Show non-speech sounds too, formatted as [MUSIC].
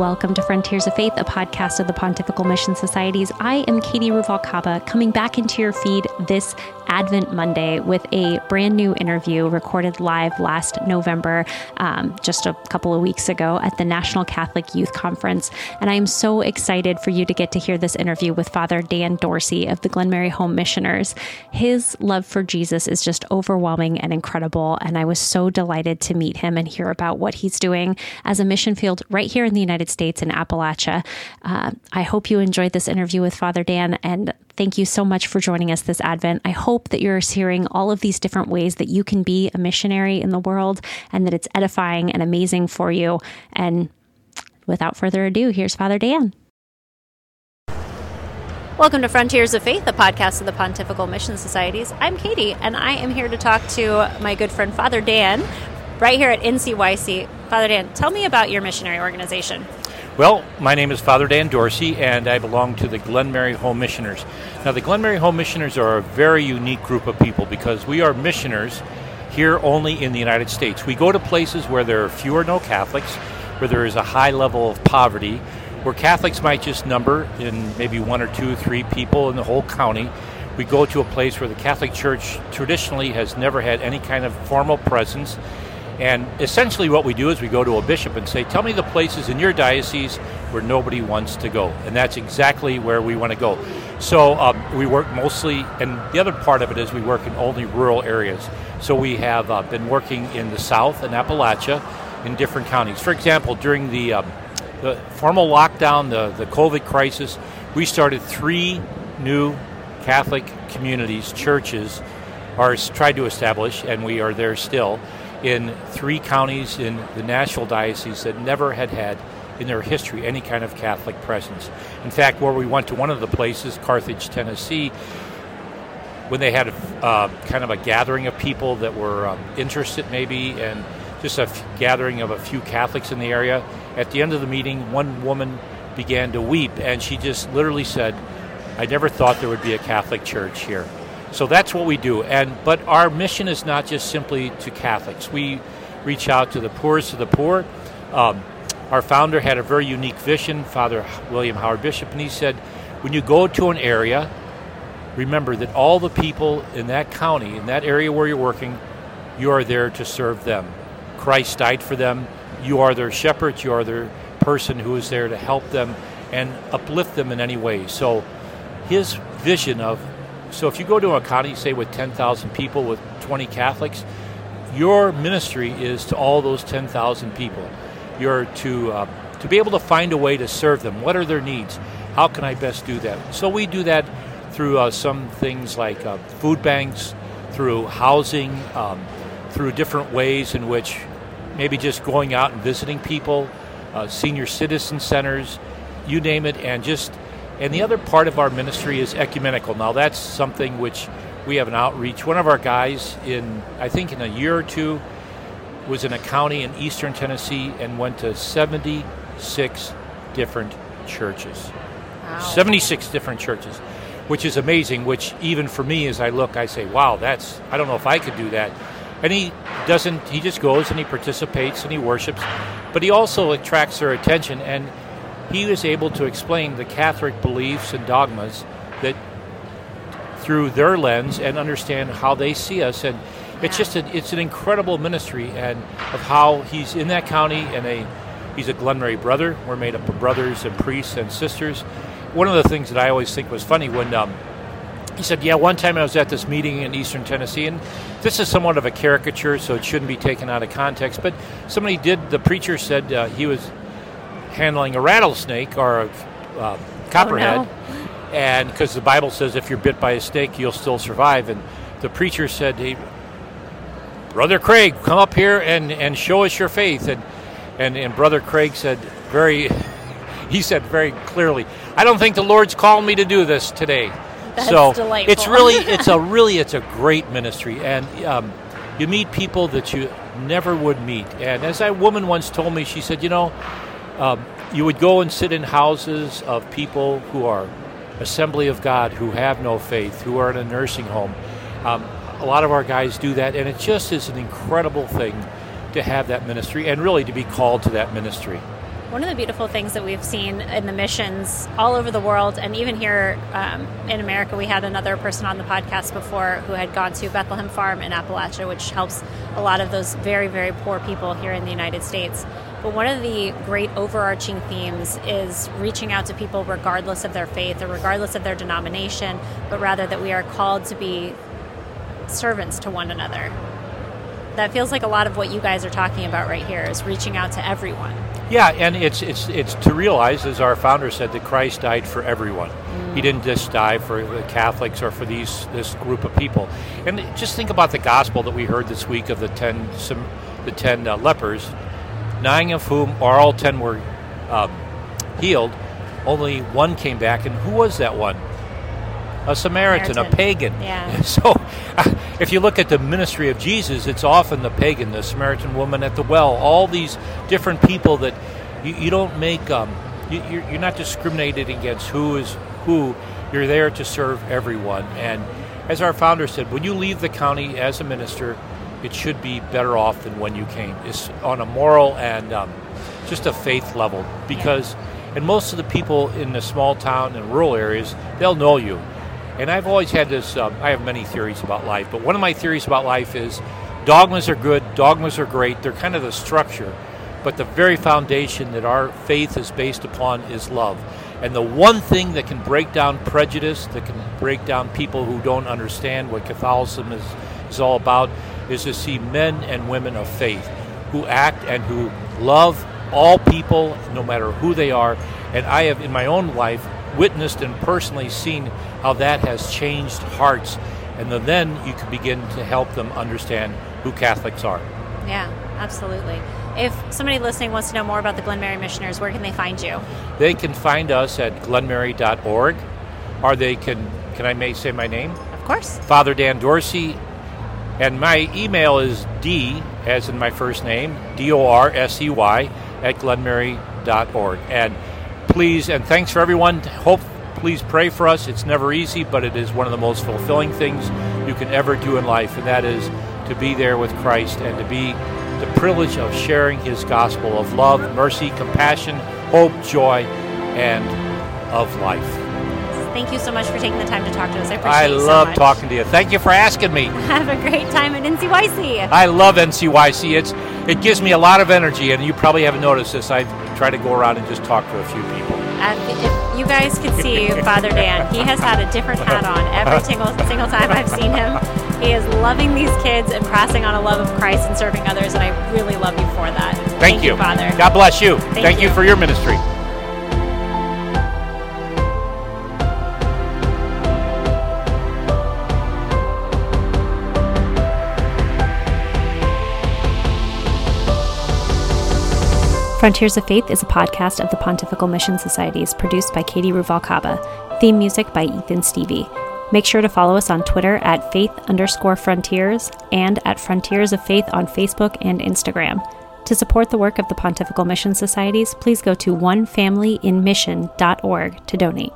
welcome to Frontiers of Faith, a podcast of the Pontifical Mission Societies. I am Katie Ruvalcaba, coming back into your feed this Advent Monday with a brand new interview recorded live last November, um, just a couple of weeks ago at the National Catholic Youth Conference. And I am so excited for you to get to hear this interview with Father Dan Dorsey of the Glenmary Home Missioners. His love for Jesus is just overwhelming and incredible. And I was so delighted to meet him and hear about what he's doing as a mission field right here in the United States in Appalachia. Uh, I hope you enjoyed this interview with Father Dan and Thank you so much for joining us this Advent. I hope that you're hearing all of these different ways that you can be a missionary in the world and that it's edifying and amazing for you. And without further ado, here's Father Dan. Welcome to Frontiers of Faith, a podcast of the Pontifical Mission Societies. I'm Katie, and I am here to talk to my good friend Father Dan right here at NCYC. Father Dan, tell me about your missionary organization. Well, my name is Father Dan Dorsey, and I belong to the Glenmary Home Missioners. Now, the Glenmary Home Missioners are a very unique group of people because we are missioners here only in the United States. We go to places where there are few or no Catholics, where there is a high level of poverty, where Catholics might just number in maybe one or two, or three people in the whole county. We go to a place where the Catholic Church traditionally has never had any kind of formal presence and essentially, what we do is we go to a bishop and say, Tell me the places in your diocese where nobody wants to go. And that's exactly where we want to go. So um, we work mostly, and the other part of it is we work in only rural areas. So we have uh, been working in the south in Appalachia in different counties. For example, during the, um, the formal lockdown, the, the COVID crisis, we started three new Catholic communities, churches, are tried to establish, and we are there still in three counties in the Nashville Diocese that never had had in their history any kind of Catholic presence. In fact, where we went to one of the places, Carthage, Tennessee, when they had a, uh, kind of a gathering of people that were um, interested maybe and just a f- gathering of a few Catholics in the area, at the end of the meeting, one woman began to weep and she just literally said, I never thought there would be a Catholic church here. So that's what we do. And but our mission is not just simply to Catholics. We reach out to the poorest of the poor. Um, our founder had a very unique vision, Father William Howard Bishop, and he said, when you go to an area, remember that all the people in that county, in that area where you're working, you are there to serve them. Christ died for them. You are their shepherd. You are their person who is there to help them and uplift them in any way. So his vision of so if you go to a county, say with 10,000 people with 20 Catholics, your ministry is to all those 10,000 people. You're to uh, to be able to find a way to serve them. What are their needs? How can I best do that? So we do that through uh, some things like uh, food banks, through housing, um, through different ways in which maybe just going out and visiting people, uh, senior citizen centers, you name it, and just and the other part of our ministry is ecumenical. Now, that's something which we have an outreach. One of our guys, in I think in a year or two, was in a county in eastern Tennessee and went to 76 different churches. Wow. 76 different churches, which is amazing. Which, even for me, as I look, I say, wow, that's, I don't know if I could do that. And he doesn't, he just goes and he participates and he worships, but he also attracts their attention. And he was able to explain the Catholic beliefs and dogmas that through their lens and understand how they see us. And it's just a, it's an incredible ministry and of how he's in that county and a he's a Glenmary brother. We're made up of brothers and priests and sisters. One of the things that I always think was funny when um, he said yeah one time I was at this meeting in eastern Tennessee and this is somewhat of a caricature so it shouldn't be taken out of context but somebody did the preacher said uh, he was handling a rattlesnake or a uh, copperhead. Oh, no. And because the Bible says if you're bit by a snake, you'll still survive. And the preacher said, hey, Brother Craig, come up here and, and show us your faith. And, and, and Brother Craig said very, [LAUGHS] he said very clearly, I don't think the Lord's calling me to do this today. That's so delightful. it's really, [LAUGHS] it's a really, it's a great ministry. And um, you meet people that you never would meet. And as a woman once told me, she said, you know, um, you would go and sit in houses of people who are Assembly of God, who have no faith, who are in a nursing home. Um, a lot of our guys do that, and it just is an incredible thing to have that ministry and really to be called to that ministry. One of the beautiful things that we've seen in the missions all over the world, and even here um, in America, we had another person on the podcast before who had gone to Bethlehem Farm in Appalachia, which helps a lot of those very, very poor people here in the United States. But one of the great overarching themes is reaching out to people regardless of their faith or regardless of their denomination, but rather that we are called to be servants to one another. That feels like a lot of what you guys are talking about right here is reaching out to everyone. Yeah, and it's it's it's to realize, as our founder said, that Christ died for everyone. Mm. He didn't just die for the Catholics or for these this group of people. And just think about the gospel that we heard this week of the ten some, the ten uh, lepers, nine of whom, or all ten, were um, healed. Only one came back, and who was that one? A Samaritan, Samaritan. a pagan. Yeah. [LAUGHS] So, [LAUGHS] if you look at the ministry of Jesus, it's often the pagan, the Samaritan woman at the well, all these different people that you, you don't make. Um, you, you're, you're not discriminated against who is who. You're there to serve everyone. And as our founder said, when you leave the county as a minister, it should be better off than when you came. It's on a moral and um, just a faith level because, and most of the people in the small town and rural areas, they'll know you. And I've always had this, um, I have many theories about life, but one of my theories about life is dogmas are good, dogmas are great, they're kind of the structure. But the very foundation that our faith is based upon is love. And the one thing that can break down prejudice, that can break down people who don't understand what Catholicism is, is all about, is to see men and women of faith who act and who love all people, no matter who they are. And I have, in my own life, witnessed and personally seen how that has changed hearts. And then you can begin to help them understand who Catholics are. Yeah, absolutely. If somebody listening wants to know more about the Glenmary Missioners, where can they find you? They can find us at glenmary.org, or they can, can I may say my name? Of course. Father Dan Dorsey. And my email is D, as in my first name, D O R S E Y, at glenmary.org. And please, and thanks for everyone. Hope, please pray for us. It's never easy, but it is one of the most fulfilling things you can ever do in life, and that is to be there with Christ and to be the privilege of sharing His gospel of love, mercy, compassion, hope, joy, and of life. Thank you so much for taking the time to talk to us. I appreciate I it. I love so talking to you. Thank you for asking me. [LAUGHS] Have a great time at NCYC. I love NCYC. It's it gives me a lot of energy, and you probably haven't noticed this. I try to go around and just talk to a few people. Uh, if you guys could see [LAUGHS] Father Dan, he has had a different hat on every [LAUGHS] single single time I've seen him. He is loving these kids and passing on a love of Christ and serving others, and I really love you for that. Thank, Thank you. Father. God bless you. Thank Thank you you. for your ministry. Frontiers of Faith is a podcast of the Pontifical Mission Societies produced by Katie Ruvalcaba. Theme music by Ethan Stevie. Make sure to follow us on Twitter at faith underscore frontiers and at Frontiers of Faith on Facebook and Instagram. To support the work of the Pontifical Mission Societies, please go to onefamilyinmission.org to donate.